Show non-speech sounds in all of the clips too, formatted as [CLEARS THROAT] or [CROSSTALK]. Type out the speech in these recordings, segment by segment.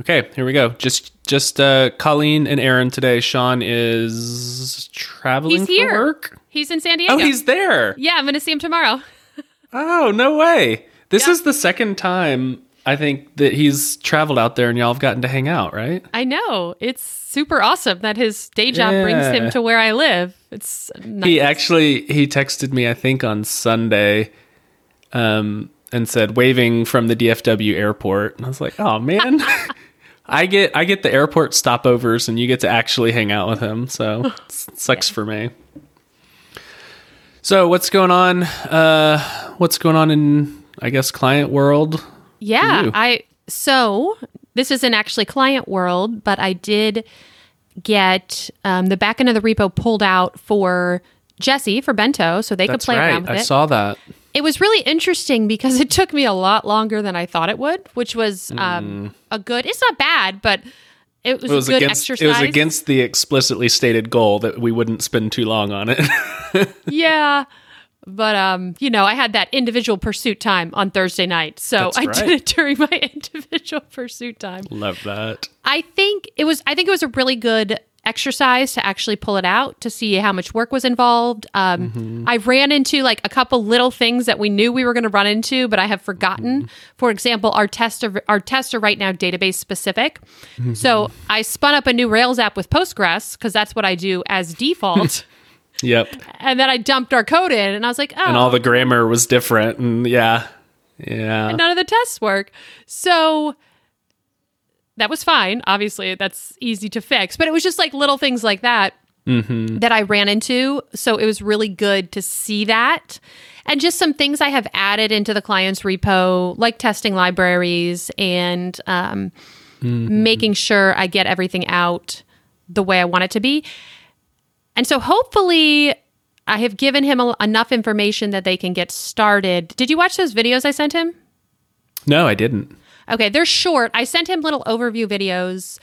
Okay, here we go. Just just uh Colleen and Aaron today. Sean is traveling He's here. for work. He's in San Diego. Oh, he's there. yeah, I'm going to see him tomorrow. [LAUGHS] Oh, no way. This Yeah. is the second time I think that he's traveled out there and y'all have gotten to hang out, right? I know. It's super awesome that his day job brings him to where I live. It's nice. He actually he texted me I think on Sunday um and said waving from the DFW airport. And I was like, "Oh man. [LAUGHS] [LAUGHS] I get I get the airport stopovers and you get to actually hang out with him. So [LAUGHS] it sucks for me." So, what's going on uh what's going on in I guess client world? Yeah. I so this isn't actually client world, but I did get um, the back end of the repo pulled out for Jesse for Bento, so they That's could play right. around with I it. I saw that. It was really interesting because it took me a lot longer than I thought it would, which was um, a good. It's not bad, but it was, Mm. It was a good against exercise. it was against the explicitly stated goal that we wouldn't spend too long on it. [LAUGHS] yeah. But um, you know, I had that individual pursuit time on Thursday night, so That's I right. did it during my [LAUGHS] individual pursuit time. Love that. I think it was I think it was a really good exercise to actually pull it out to see how much work was involved. Um, Mm-hmm. I ran into like a couple little things that we knew we were going to run into, but I have forgotten. Mm-hmm. For example, our tester our tests are right now database specific. Mm-hmm. So I spun up a new Rails app with Postgres because that's what I do as default. [LAUGHS] Yep. and then I dumped our code in, and I was like, oh, and all the grammar was different and yeah yeah none of the tests work. So that was fine. Obviously, that's easy to fix, but it was just like little things like that that I ran into. So it was really good to see that. And just some things I have added into the client's repo, like testing libraries and um, making sure I get everything out the way I want it to be. And so hopefully I have given him a, enough information that they can get started. Did you watch those videos I sent him? no i didn't Okay, they're short. I sent him little overview videos.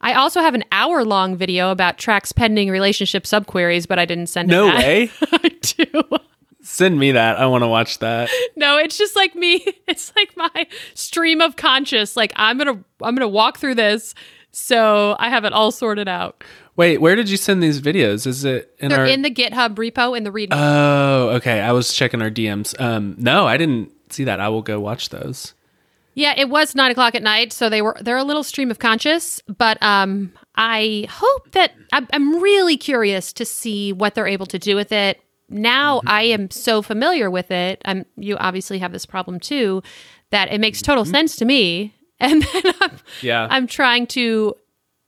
I also have an hour long video about tracks pending relationship subqueries, but I didn't send him no that. way [LAUGHS] I do. send me that i want to watch that No, it's just like me. [LAUGHS] It's like my stream of conscious. Like I'm gonna I'm gonna walk through this, so I have it all sorted out. wait where did you send these videos is it in They're our in the GitHub repo in the readme. oh okay i was checking our dms um no i didn't see that i will go watch those Yeah, it was nine o'clock at night, so they were they're a little stream of conscious. But um, I hope that I'm, I'm really curious to see what they're able to do with it. Now mm-hmm. I am so familiar with it. I'm you obviously have this problem too, that it makes total mm-hmm. sense to me. [LAUGHS] And then I'm, Yeah. I'm trying to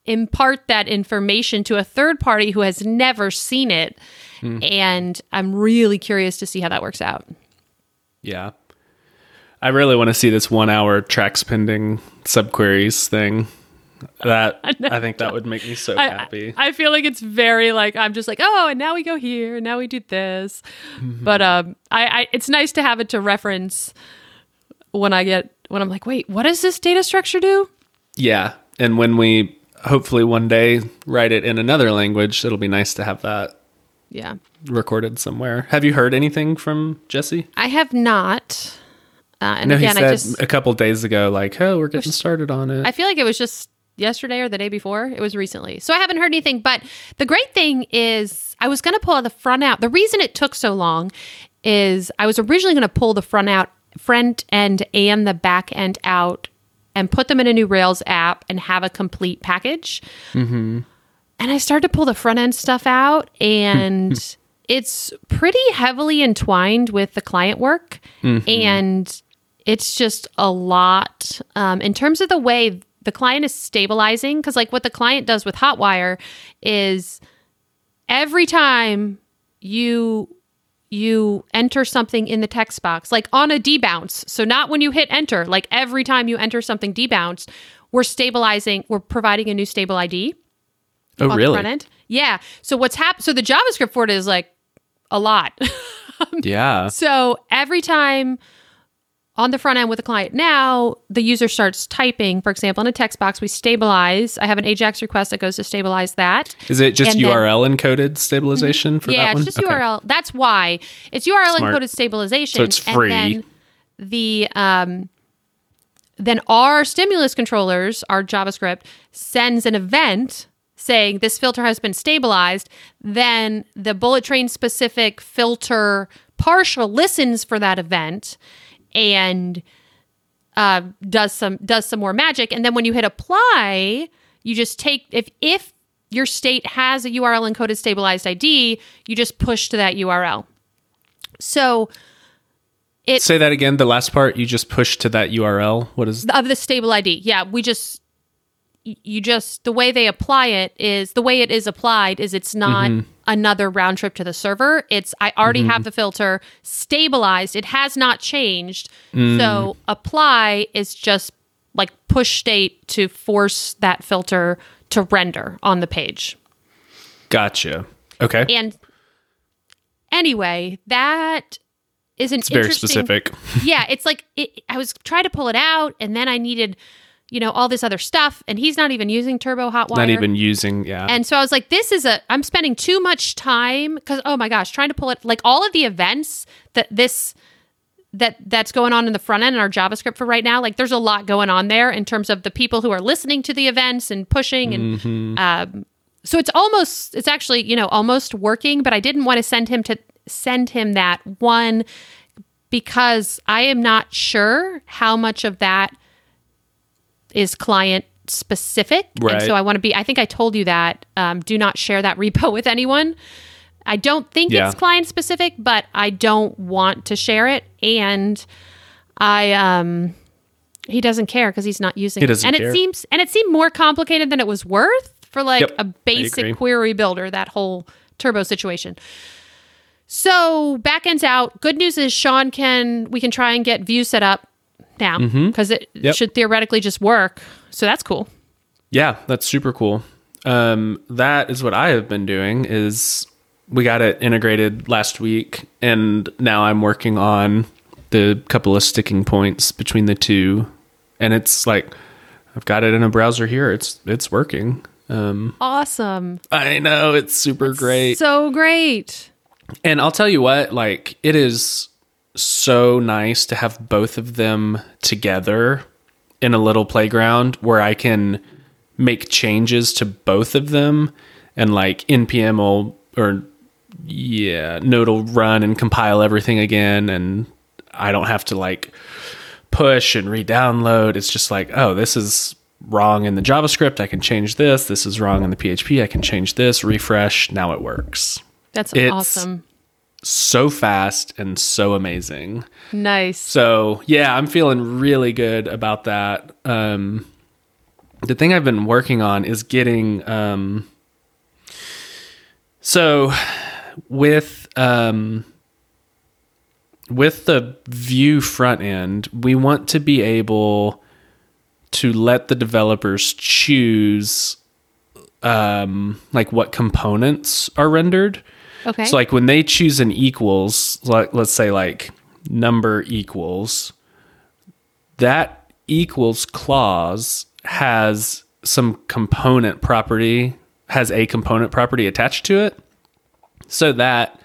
impart that information to a third party who has never seen it, hmm. and I'm really curious to see how that works out. yeah i really want to see this one hour tracks pending subqueries thing that [LAUGHS] i, think that would make me so I- happy I, I feel like it's very like I'm just like oh and now we go here and now we do this, Mm-hmm. but um I, I it's nice to have it to reference when I get when I'm like wait what does this data structure do? Yeah. And when we hopefully one day write it in another language, it'll be nice to have that Yeah, recorded somewhere. Have you heard anything from Jesse? I have not. Uh, and No, again, he I said just a couple days ago, like, oh, we're getting started on it. I feel like it was just yesterday or the day before. It was recently. So I haven't heard anything. But the great thing is, I was going to pull the front out. The reason it took so long is I was originally going to pull the front out, front end and the back end out and put them in a new Rails app and have a complete package. And I started to pull the front end stuff out and [LAUGHS] it's pretty heavily entwined with the client work. And it's just a lot um, in terms of the way the client is stabilizing. Because, like, what the client does with Hotwire is every time you you enter something in the text box, like on a debounce. So not when you hit enter, like every time you enter something debounced, we're stabilizing, we're providing a new stable ID oh, on the really? front end. Yeah. So what's happened? So the JavaScript for it is like a lot. [LAUGHS] Yeah. so every time on the front end with the client now, the user starts typing, for example, in a text box, we stabilize. I have an Ajax request that goes to stabilize that. Is it just And then- URL encoded stabilization for yeah, that one? Yeah, it's just Okay. URL. That's why it's URL Smart. encoded stabilization. So it's free. And then the um then our stimulus controllers, our JavaScript, sends an event saying this filter has been stabilized, then the bullet train specific filter partial listens for that event and uh, does some does some more magic. And then when you hit apply, you just take if if your state has a URL encoded stabilized ID, you just push to that URL. So it Say that again. The last part you just push to that URL. What is? of the stable ID. Yeah, we just you just the way they apply it is the way it is applied is it's not another round trip to the server. It's I already mm-hmm. have the filter stabilized. It has not changed. Mm. So apply is just like push state to force that filter to render on the page. Gotcha. Okay. And anyway, that is an it's very specific. [LAUGHS] yeah, it's like it, I was trying to pull it out, and then I needed, you know, all this other stuff, and he's not even using Turbo Hotwire. Not even using. Yeah. And so I was like, this is a. I'm spending too much time because oh my gosh, trying to pull it like all of the events that this that that's going on in the front end in our JavaScript for right now. Like, there's a lot going on there in terms of the people who are listening to the events and pushing and. Mm-hmm. Um, so it's almost it's actually you know almost working, but I didn't want to send him to send him that one because I am not sure how much of that is client specific. And so I want to be, I think I told you that. Um, do not share that [LAUGHS] repo with anyone. I don't think Yeah. it's client specific, but I don't want to share it. And I, um, he doesn't care because he's not using He it. doesn't And care. it seems, and it seemed more complicated than it was worth for like Yep, a basic query builder, that whole turbo situation. So backend's out. Good news is Sean can we can try and get Vue set up now because it Mm-hmm. Yep. should theoretically just work. So that's cool. Yeah, that's super cool. Um, that is what I have been doing. Is we got it integrated last week, and now I'm working on the couple of sticking points between the two, and it's like I've got it in a browser here. It's it's working. Um, Awesome. I know it's super great. So great. And I'll tell you what, like it is so nice to have both of them together in a little playground where I can make changes to both of them and like npm will or yeah, Node will run and compile everything again and I don't have to like push and re-download. It's just like, oh, this is wrong in the JavaScript. I can change this. This is wrong in the PHP. I can change this, refresh. Now it works That's It's- awesome. So fast and so amazing. Nice. So yeah, I'm feeling really good about that. Um, the thing I've been working on is getting um, so with um, with the Vue front end, we want to be able to let the developers choose um, like what components are rendered. Okay. So like when they choose an equals, like let's say like number equals, that equals clause has some component property, has a component property attached to it, so that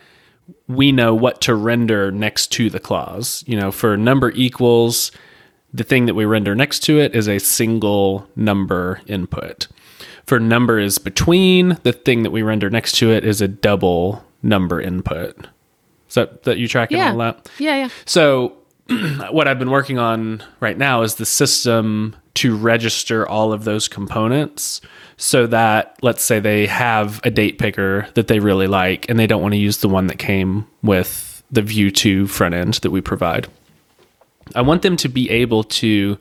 we know what to render next to the clause. You know, for number equals, the thing that we render next to it is a single number input. For number is between, the thing that we render next to it is a double number input. Is that, that you tracking yeah. all that? Yeah, yeah. So, [CLEARS THROAT] what I've been working on right now is the system to register all of those components so that, let's say, they have a date picker that they really like and they don't want to use the one that came with the Vue 2 front end that we provide. I want them to be able to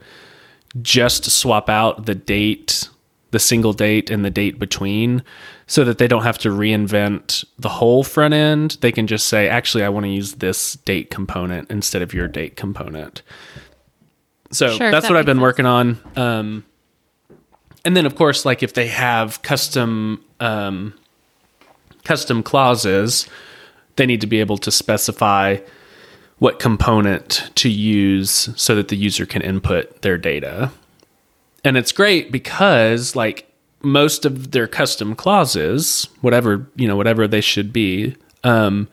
just swap out the date, the single date, and the date between so that they don't have to reinvent the whole front end. They can just say, actually, I want to use this date component instead of your date component. So Sure, that's that what I've been sense. working on. Um, and then, of course, like if they have custom um, custom clauses, they need to be able to specify what component to use so that the user can input their data. And it's great because like most of their custom clauses, whatever, you know, whatever they should be, um,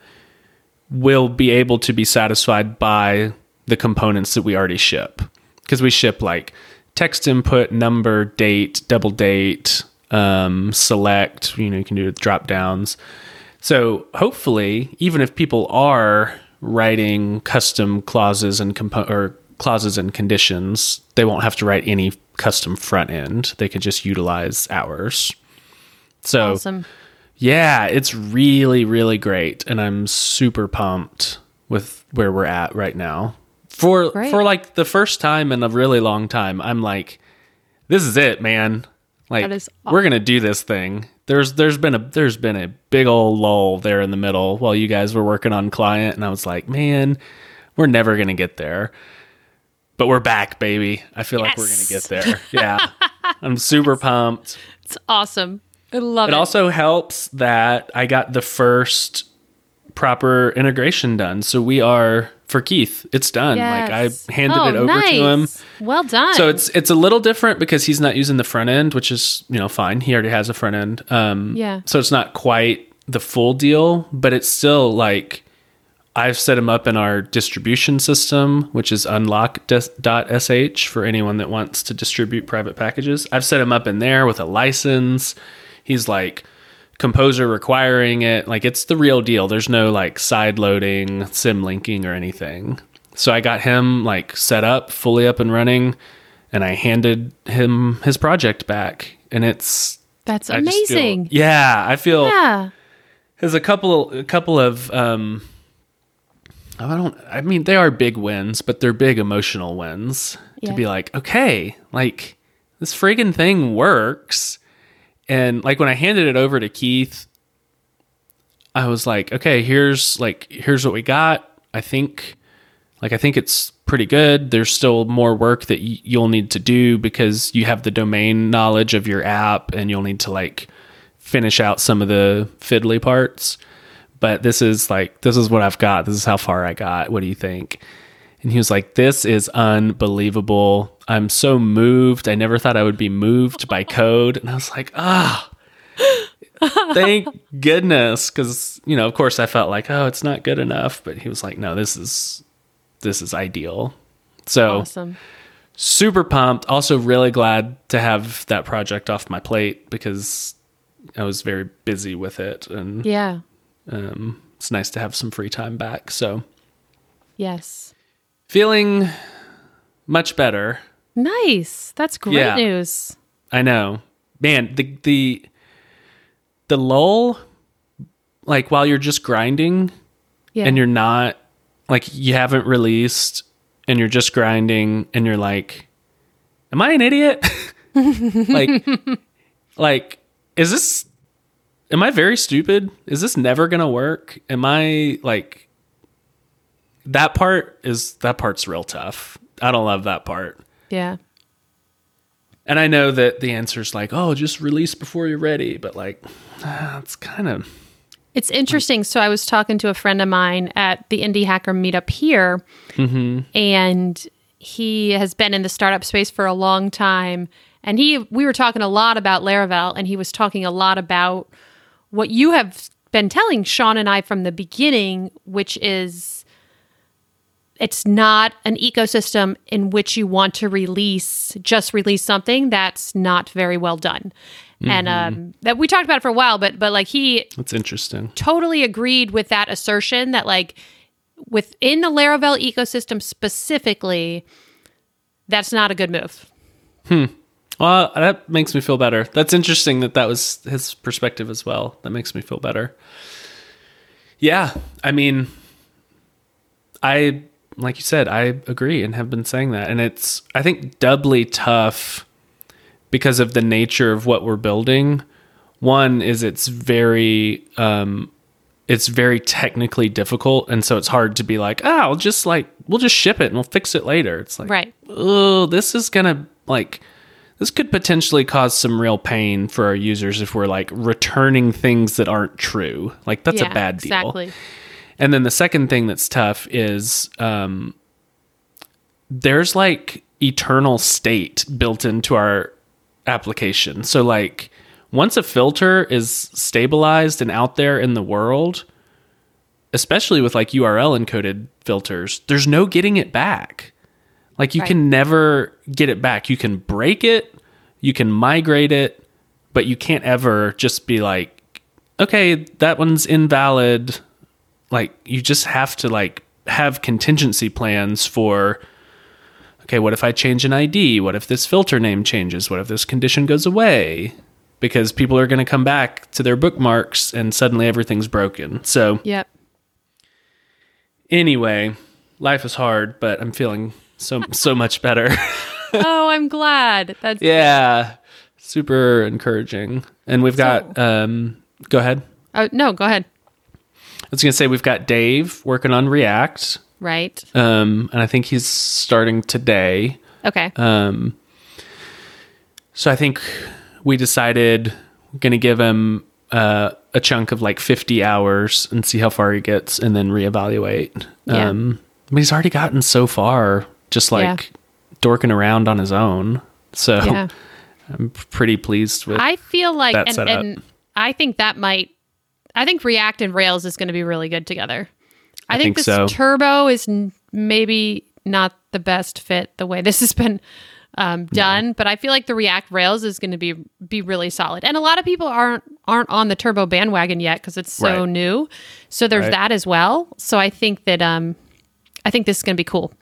will be able to be satisfied by the components that we already ship. because we ship like text input, number, date, double date, um, select. You know, you can do drop downs. So hopefully, even if people are writing custom clauses and compo- or clauses and conditions, they won't have to write any custom front end. They could just utilize ours. So Awesome. yeah, it's really, really great, and I'm super pumped with where we're at right now. For Great. for like the first time in a really long time, I'm like, this is it, man. Like is we're gonna do this thing. There's there's been a there's been a big old lull there in the middle while you guys were working on client, and I was like, man, we're never gonna get there. But we're back, baby. I feel like we're gonna get there. [LAUGHS] Yeah. I'm super pumped. It's awesome. I love It it. also helps that I got the first proper integration done. So we are for Keith, it's done. Like I handed Oh, it over to him. Well done. So it's it's a little different because he's not using the front end, which is, you know, fine. He already has a front end. Um Yeah. so it's not quite the full deal, but it's still like I've set him up in our distribution system, which is unlock.sh for anyone that wants to distribute private packages. I've set him up in there with a license. He's like composer requiring it. Like it's the real deal. There's no like side loading, sim linking or anything. So I got him like set up, fully up and running, and I handed him his project back. And it's That's I just feel- amazing. yeah, I feel yeah. there's a couple a couple of um Oh, I don't I mean they are big wins, but they're big emotional wins Yeah. to be like, okay, like this friggin' thing works. And like when I handed it over to Keith, I was like, okay, here's like here's what we got. I think like I think it's pretty good. There's still more work that y- you'll need to do because you have the domain knowledge of your app and you'll need to like finish out some of the fiddly parts. But this is like this is what I've got. This is how far I got. What do you think? And he was like, "This is unbelievable. I'm so moved. I never thought I would be moved by [LAUGHS] code." And I was like, "Ah, thank goodness." Because you know, of course, I felt like, "Oh, it's not good enough." But he was like, "No, this is this is ideal." So Awesome. super pumped. Also, really glad to have that project off my plate because I was very busy with it, and Yeah. Um, it's nice to have some free time back. So, Yes. feeling much better. Nice. That's great Yeah. news. I know, man. The the the lull, like while you're just grinding Yeah. and you're not like you haven't released and you're just grinding and you're like, am I an idiot? [LAUGHS] like, [LAUGHS] like is this? Am I very stupid? Is this never gonna work? Am I like? That part is that part's real tough. I don't love that part. yeah. And I know that the answer is like, oh, just release before you're ready. But like, ah, it's kind of It's interesting. So I was talking to a friend of mine at the Indie Hacker meetup here, and he has been in the startup space for a long time. And he, we were talking a lot about Laravel, and he was talking a lot about what you have been telling Sean and I from the beginning, which is it's not an ecosystem in which you want to release just release something that's not very well done. And um, that we talked about it for a while, but but like he it's interesting. totally agreed with that assertion that like within the Laravel ecosystem specifically, that's not a good move. Well, that makes me feel better. That's interesting that that was his perspective as well. That makes me feel better. Yeah, I mean, I like you said, I agree and have been saying that, and it's I think doubly tough because of the nature of what we're building. One is it's very um, it's very technically difficult, and so it's hard to be like, oh, I'll just like we'll just ship it and we'll fix it later. It's like, Right. oh, this is gonna like this could potentially cause some real pain for our users if we're like returning things that aren't true. Like that's Yeah, a bad deal. Exactly. And then the second thing that's tough is um, there's like eternal state built into our application. So like once a filter is stabilized and out there in the world, especially with like URL encoded filters, there's no getting it back. Like you Right. can never get it back. You can break it, you can migrate it, but you can't ever just be like, okay, that one's invalid. Like you just have to like have contingency plans for okay, what if I change an ID? What if this filter name changes? What if this condition goes away? Because people are going to come back to their bookmarks and suddenly everything's broken. So, Yep. anyway, life is hard, but I'm feeling so so much better. [LAUGHS] oh, I'm glad. That's yeah. Super encouraging. And we've got um go ahead. Oh, no, go ahead. I was to say we've got Dave working on React. Right. Um and I think he's starting today. Okay. Um, so I think we decided we're going to give him uh, a chunk of like 50 hours and see how far he gets and then reevaluate. Yeah. Um, but he's already gotten so far just like dorking around on his own. So yeah. [LAUGHS] I'm pretty pleased with I feel like, and, and I think that might, I think React and Rails is going to be really good together. I, I think, think this so. Turbo is n- maybe not the best fit the way [LAUGHS] this has been um, done, but I feel like the React Rails is going to be be really solid. And a lot of people aren't aren't on the Turbo bandwagon yet because it's so Right. new. So there's Right. that as well. So I think that um, I think this is going to be cool.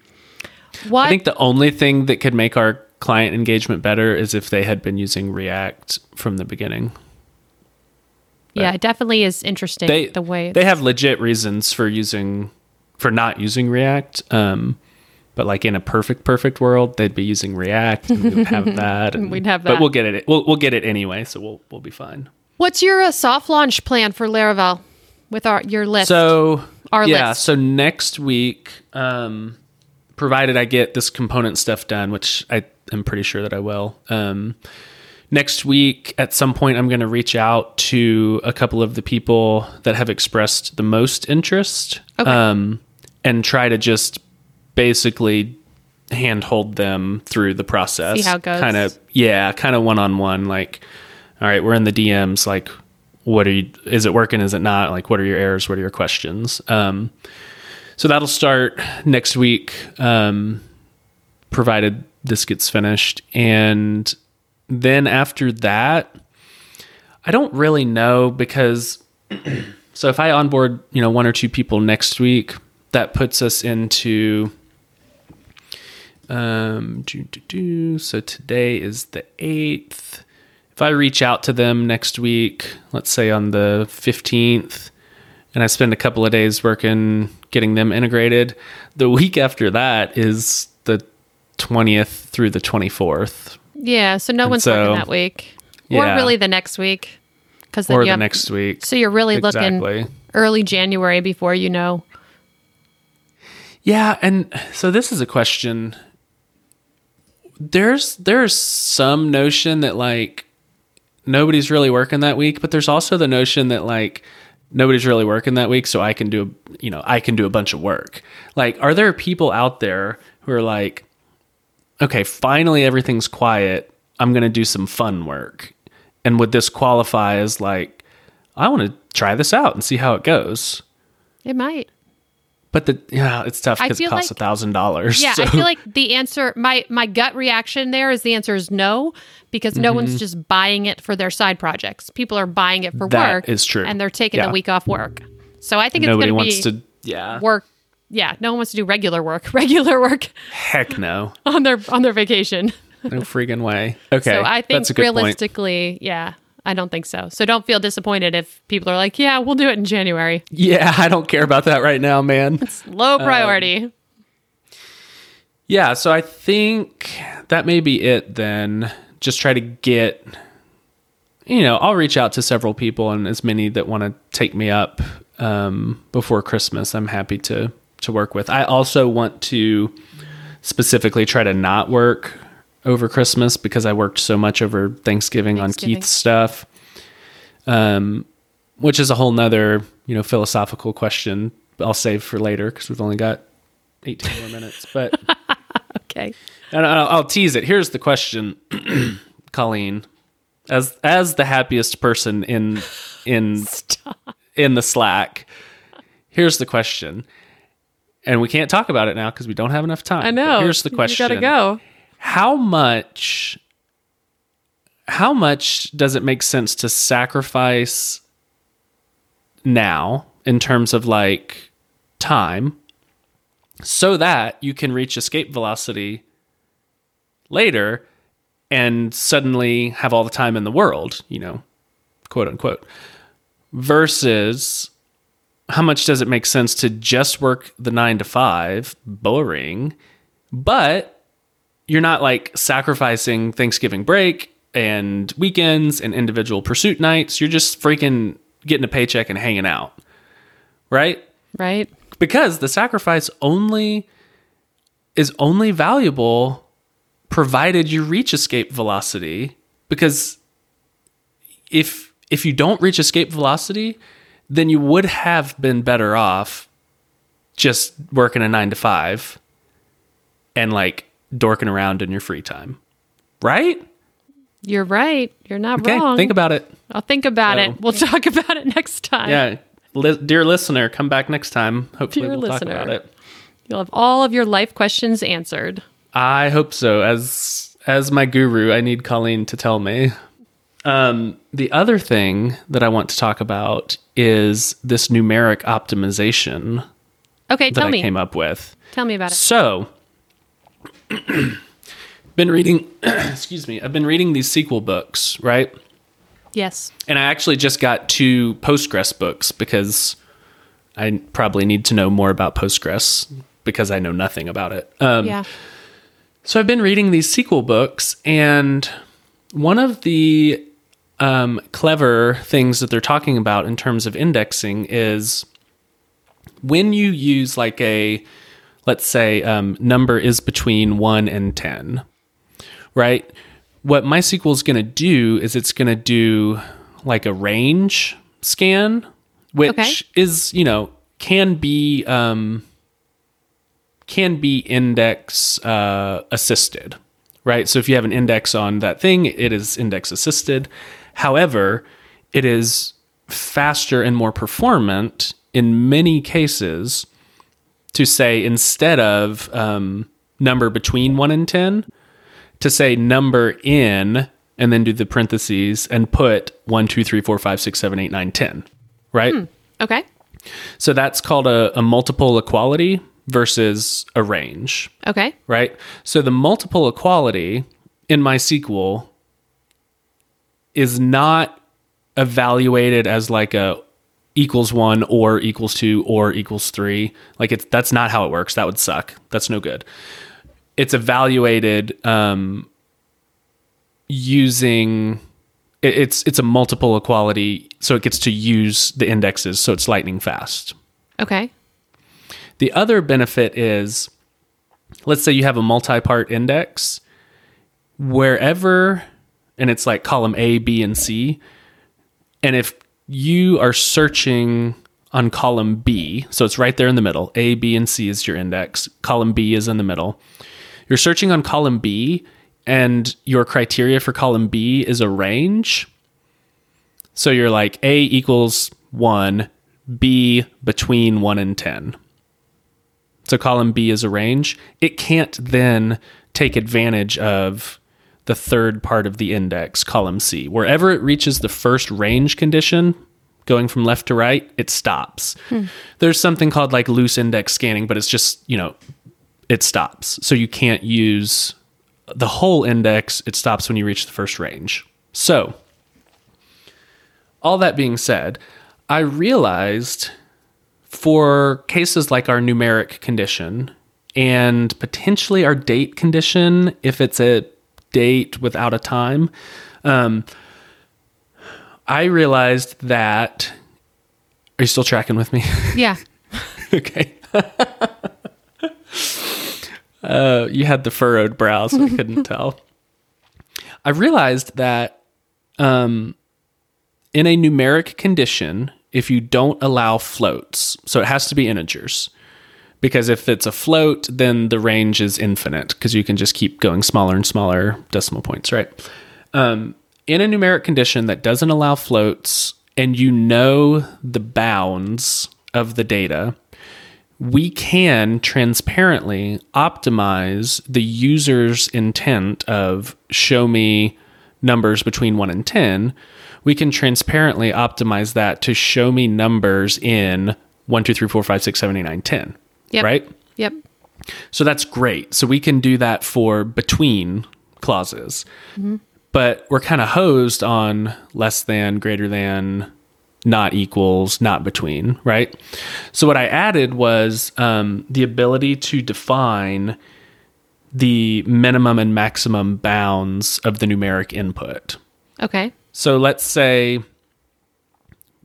What I think the only thing that could make our client engagement better is if they had been using React from the beginning. yeah, it definitely is interesting they the way they have legit reasons for using for not using React. Um, but like in a perfect perfect world, they'd be using React. And we would have [LAUGHS] that. and- We'd have But we'll get it. We'll we'll get it anyway, so we'll we'll be fine. What's your uh, soft launch plan for Laravel with our your list? So Our yeah, list. so next week, um, provided I get this component stuff done, which I am pretty sure that I will. Um, next week, at some point, I'm going to reach out to a couple of the people that have expressed the most interest, Okay. um, and try to just basically handhold them through the process. See how it goes. Kind of, yeah, kind of one on one. Like, all right, we're in the DMs. Like, what are you? Is it working? Is it not? Like, what are your errors? What are your questions? Um, so that'll start next week, um, provided this gets finished, and then after that, I don't really know because. [CLEARS THROAT] so if I onboard, you know, one or two people next week, that puts us into. Um, do, do, do. so today is the eighth. If I reach out to them next week, let's say on the fifteenth, and I spend a couple of days working getting them integrated, the week after that is the twentieth through the twenty fourth, yeah, so no one's so- working that week, or really the next week, because then or you the have, next week. So you're really looking early January before you know. Yeah, and so this is a question. There's there's some notion that like nobody's really working that week, but there's also the notion that like nobody's really working that week, so I can do you know I can do a bunch of work. Like, are there people out there who are like, okay, finally everything's quiet. I'm gonna do some fun work, and would this qualify as like I want to try this out and see how it goes? It might. But the yeah, it's tough because it costs a thousand dollars. Yeah, I feel like the answer my my gut reaction there is the answer is no because no one's just buying it for their side projects. People are buying it for Mm-hmm. That work. is true. and they're taking Yeah. the week off work. So I think nobody it's going wants to be to. Yeah, work. Yeah, no one wants to do regular work, [LAUGHS] regular work heck no, [LAUGHS] on their on their vacation. no freaking way. Okay, so I think that's a good point. realistically, yeah, I don't think so. So don't feel disappointed if people are like, "Yeah, we'll do it in January." Yeah, I don't care about that right now, man. It's low Um, priority. yeah, so I think that may be it then. Just try to get. You know, I'll reach out to several people and as many that want to take me up um, before Christmas. I'm happy to to work with. I also want to specifically try to not work over Christmas because I worked so much over Thanksgiving, on Keith's stuff. Um, which is a whole nother, you know, philosophical question I'll save for later because we've only got 18 more minutes. But [LAUGHS] okay. and I'll, I'll tease it. Here's the question, [CLEARS THROAT] Colleen, as as the happiest person in in in the Slack. Here's the question: and we can't talk about it now because we don't have enough time. I But know. here's the question: You gotta go. How much? How much does it make sense to sacrifice now in terms of like time, so that you can reach escape velocity later and suddenly have all the time in the world? You know, quote unquote. Versus how much does it make sense to just work the nine to five, boring, but you're not like sacrificing Thanksgiving break and weekends and individual pursuit nights. You're just freaking getting a paycheck and hanging out, right? Right? Because the sacrifice only is only valuable provided you reach escape velocity because if if you don't reach escape velocity, then you would have been better off just working a 9 to 5 and like dorking around in your free time. Right? You're right. You're not Okay, wrong. think about it. I'll think about So- it. We'll [LAUGHS] talk about it next time. Yeah. Li- dear listener, come back next time. Hopefully Dear we'll listener. talk about it. You'll have all of your life questions answered. I hope so. As as my guru, I need Colleen to tell me. Um, the other thing that I want to talk about is this numeric optimization Okay, that tell I me. came up with. Tell me about it. So, [CLEARS THROAT] been reading. [CLEARS THROAT] excuse me. I've been reading these sequel books, right? Yes. And I actually just got two Postgres books because I probably need to know more about Postgres because I know nothing about it. Um, yeah. So I've been reading these sequel books, and one of the um, clever things that they're talking about in terms of indexing is when you use like a, let's say, um, number is between one and 10, right? What MySQL is going to do is it's going to do like a range scan, which Okay. is, you know, can be. Um, can be index uh, assisted, right? So if you have an index on that thing, it is index assisted. However, it is faster and more performant in many cases to say instead of um, number between 1 and 10, to say number in and then do the parentheses and put 1, 2, 3, 4, 5, 6, 7, 8, 9, 10, right? Okay. So that's called a, a multiple equality versus a range, Okay. right? So the multiple equality in MySQL is not evaluated as like a equals one or equals two or equals three. Like it's that's not how it works. That would suck. That's no good. It's evaluated um, using it- it's it's a multiple equality, so it gets to use the indexes, so it's lightning fast. Okay. The other benefit is let's say you have a multi part index, wherever, and it's like column A, B, and C. And if you are searching on column B, so it's right there in the middle, A, B, and C is your index, column B is in the middle. You're searching on column B, and your criteria for column B is a range. So you're like A equals 1, B between 1 and 10. So column B is a range. It can't then take advantage of the third part of the index, column C. Wherever it reaches the first range condition, going from left to right, it stops. Hmm. There's something called like loose index scanning, but it's just, you know, it stops. So you can't use the whole index. It stops when you reach the first range. So, all that being said, I realized for cases like our numeric condition and potentially our date condition, if it's a date without a time, um, I realized that. Are you still tracking with me? [LAUGHS] Yeah. okay. [LAUGHS] uh, you had the furrowed brows. so I couldn't [LAUGHS] tell. I realized that um, in a numeric condition, if you don't allow floats, so it has to be integers, because if it's a float, then the range is infinite because you can just keep going smaller and smaller decimal points, right? Um, in a numeric condition that doesn't allow floats and you know the bounds of the data, we can transparently optimize the user's intent of show me numbers between 1 and 10 we can transparently optimize that to show me numbers in 1 2 3 4 5 6 7 8 9 10 Yep. right Yep. so that's great. So we can do that for between clauses. But we're kind of hosed on less than, greater than, not equals, not between, right? So what I added was um, the ability to define the minimum and maximum bounds of the numeric input. Okay. So let's say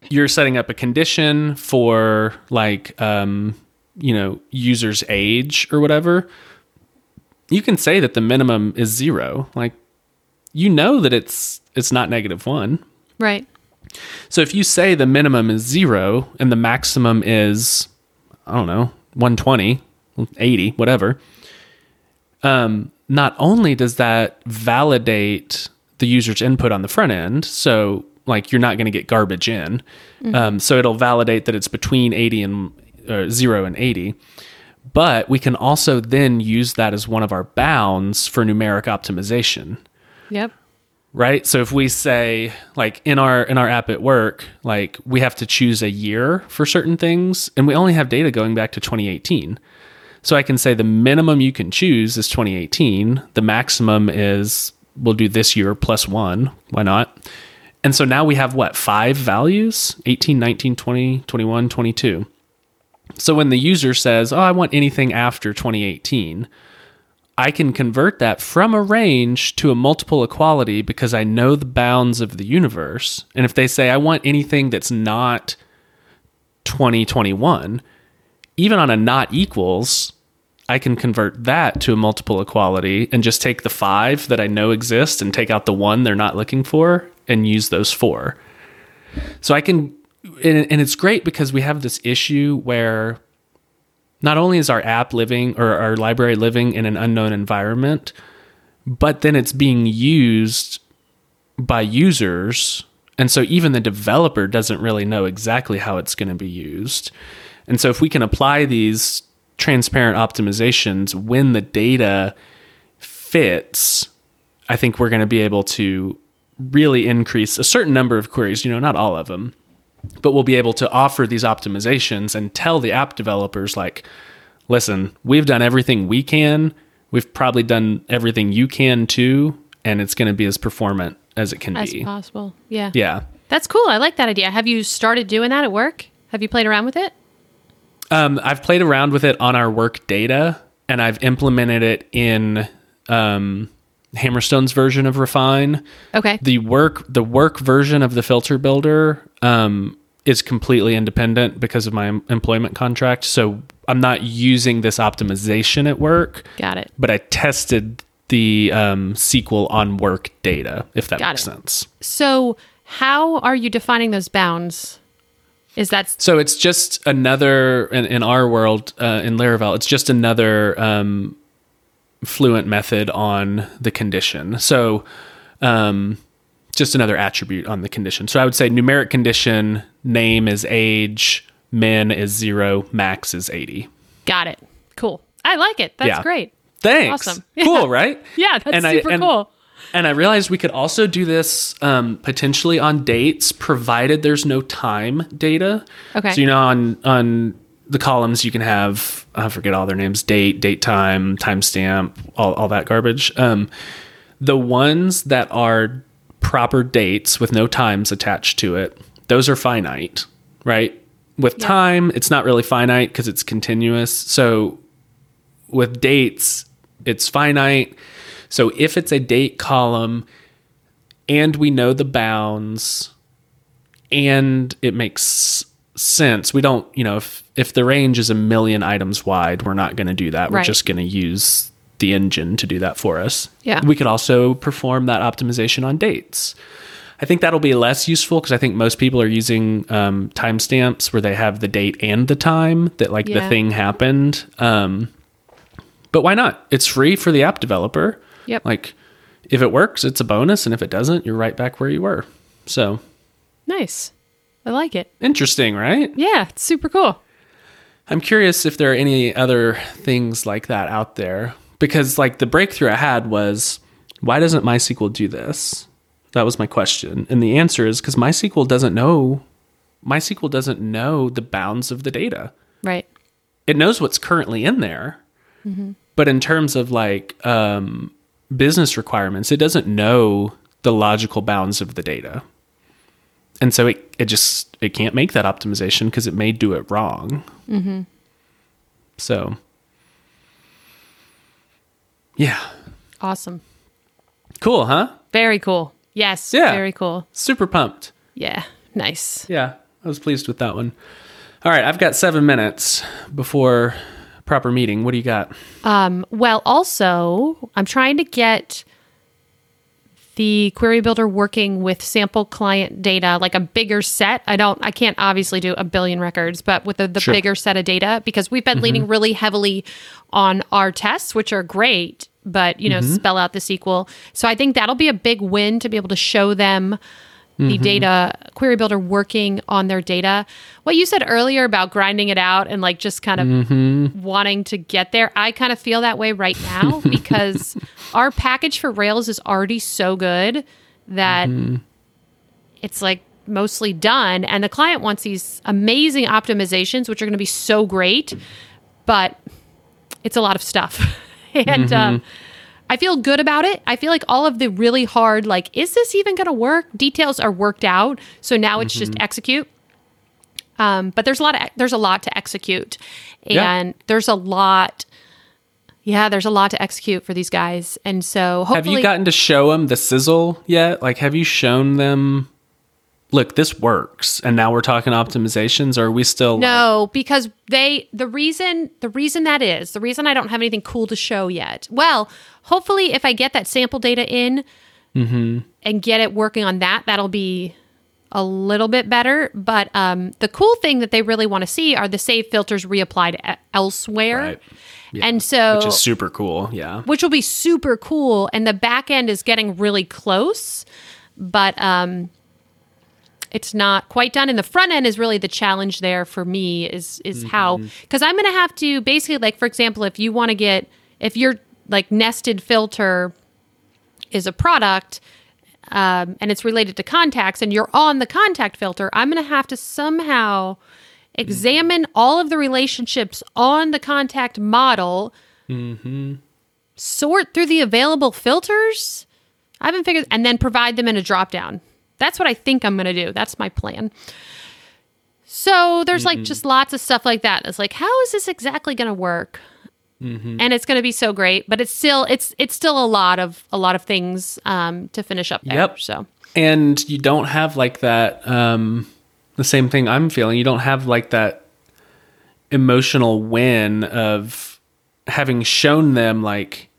you're setting up a condition for like um, you know, user's age or whatever. You can say that the minimum is 0. Like you know that it's it's not negative 1. Right. So if you say the minimum is 0 and the maximum is I don't know, 120, 80, whatever. Um not only does that validate the user's input on the front end, so like you're not going to get garbage in. Um, so it'll validate that it's between 80 and uh, 0 and 80. But we can also then use that as one of our bounds for numeric optimization. Yep. right? So if we say like in our in our app at work like we have to choose a year for certain things and we only have data going back to 2018 so i can say the minimum you can choose is 2018 the maximum is we'll do this year plus one. Why not? And so now we have what five values? 18 19 20 21 22 so when the user says oh i want anything after 2018 I can convert that from a range to a multiple equality because I know the bounds of the universe. And if they say, I want anything that's not 2021, even on a not equals, I can convert that to a multiple equality and just take the five that I know exist and take out the one they're not looking for and use those four. So I can, and, and it's great because we have this issue where not only is our app living or our library living in an unknown environment, but then it's being used by users. And so even the developer doesn't really know exactly how it's going to be used. And so if we can apply these transparent optimizations when the data fits, I think we're going to be able to really increase a certain number of queries, you know, not all of them, but we'll be able to offer these optimizations and tell the app developers like listen we've done everything we can we've probably done everything you can too and it's going to be as performant as it can As be possible. Yeah. yeah That's cool. I like that idea. Have you started doing that at work? Have you played around with it? um, i've played around with it on our work data and i've implemented it in um, hammerstone's version of refine Okay. the work the work version of the filter builder um, is completely independent because of my em- employment contract so i'm not using this optimization at work Got it. but i tested the um, sql on work data if that Got makes it. sense So, how are you defining those bounds? Is that so it's just another in, in our world uh, in laravel it's just another um, fluent method on the condition so um, just another attribute on the condition so i would say numeric condition name is age min is zero max is 80 got it? Cool. I like it. That's Yeah. great. thanks Awesome. [LAUGHS] cool right Yeah, that's And I- super and- cool. And I realized we could also do this um, potentially on dates, provided there's no time data. Okay. So you know, on on the columns you can have I forget all their names: date, date, time, timestamp, all all that garbage. Um, the ones that are proper dates with no times attached to it, those are finite, right? With time, it's not really finite because it's continuous. So with dates, it's finite. So if it's a date column and we know the bounds and it makes sense, we don't, you know, if if the range is a million items wide, we're not going to do that. We're Right. just going to use the engine to do that for us. Yeah. We could also perform that optimization on dates. I think that'll be less useful because I think most people are using um, timestamps where they have the date and the time that like Yeah. the thing happened. Um, but why not? It's free for the app developer. Yep. Like if it works, it's a bonus, and if it doesn't, you're right back where you were. So Nice. I like it. interesting, right? Yeah, it's super cool. I'm curious if there are any other things like that out there because like the breakthrough I had was why doesn't MySQL do this? That was my question. And the answer is because MySQL doesn't know MySQL doesn't know the bounds of the data. Right. It knows what's currently in there. But in terms of like um, business requirements, it doesn't know the logical bounds of the data. And so it, it just it can't make that optimization because it may do it wrong. So yeah. Awesome. Cool, huh? Very cool. Yes. Yeah. Very cool. Super pumped. Yeah. Nice. Yeah, I was pleased with that one. All right, I've got seven minutes before proper meeting. What do you got? Um, well, also, I'm trying to get the query builder working with sample client data, like a bigger set. I don't, I can't obviously do a billion records, but with the, the Sure. bigger set of data because we've been mm-hmm. leaning really heavily on our tests, which are great, but you know, mm-hmm. spell out the SQL. So I think that'll be a big win to be able to show them the mm-hmm. data query builder working on their data. What you said earlier about grinding it out and like just kind of mm-hmm. wanting to get there, I kind of feel that way right now [LAUGHS] because our package for Rails is already so good that mm-hmm. it's like mostly done. And the client wants these amazing optimizations which are going to be so great but it's a lot of stuff. [LAUGHS] And um, i feel good about it i feel like all of the really hard like is this even going to work details are worked out so now it's just execute um, but there's a lot of there's a lot to execute Yeah. and there's a lot yeah there's a lot to execute for these guys and so hopefully Have you gotten to show them the sizzle yet? Like, have you shown them, look, this works, and now we're talking optimizations? Or are we still like, No, because they the reason the reason that is the reason I don't have anything cool to show yet. Well, hopefully, if I get that sample data in and get it working on that, that'll be a little bit better. But um, the cool thing that they really want to see are the save filters reapplied elsewhere, Right. Yeah. and so which is super cool? Yeah. which will be super cool. And the back end is getting really close, but um, it's not quite done. And the front end is really the challenge there for me is is how mm-hmm. because I'm going to have to basically like for example, if you want to get if your like nested filter is a product. Um, and it's related to contacts, and you're on the contact filter, I'm going to have to somehow examine mm-hmm. all of the relationships on the contact model mm-hmm. sort through the available filters. I haven't figured, and then provide them in a drop down. That's what I think I'm going to do. That's my plan. So there's like just lots of stuff like that. It's like, how is this exactly going to work? And it's going to be so great, but it's still it's it's still a lot of a lot of things um, to finish up there. Yep. So and you don't have like that um the same thing i'm feeling you don't have like that emotional win of having shown them like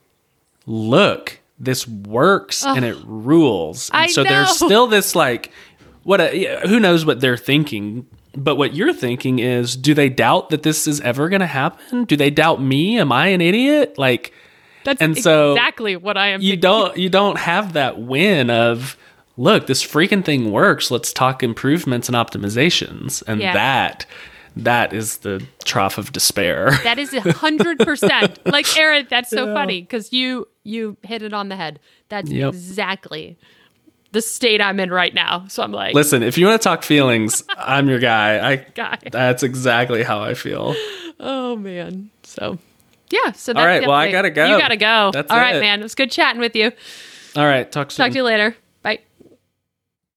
look this works and it rules and I so know. there's still this like what a, who knows what they're thinking but what you're thinking is do they doubt that this is ever going to happen do they doubt me am i an idiot like that's And so exactly what I am. you thinking. don't you don't have that win of look this freaking thing works let's talk improvements and optimizations and Yeah. that that is the trough of despair [LAUGHS] That is a hundred percent. Like Aaron, that's so funny because you you hit it on the head. That's Yep. exactly the state I'm in right now. So I'm like, listen if you want to talk feelings [LAUGHS] i'm your guy i guy. that's exactly how i feel Oh man. So yeah. So that's All right, well, I gotta go. You gotta go. That's All right, it. man. It was good chatting with you. all right talk soon Talk to you later.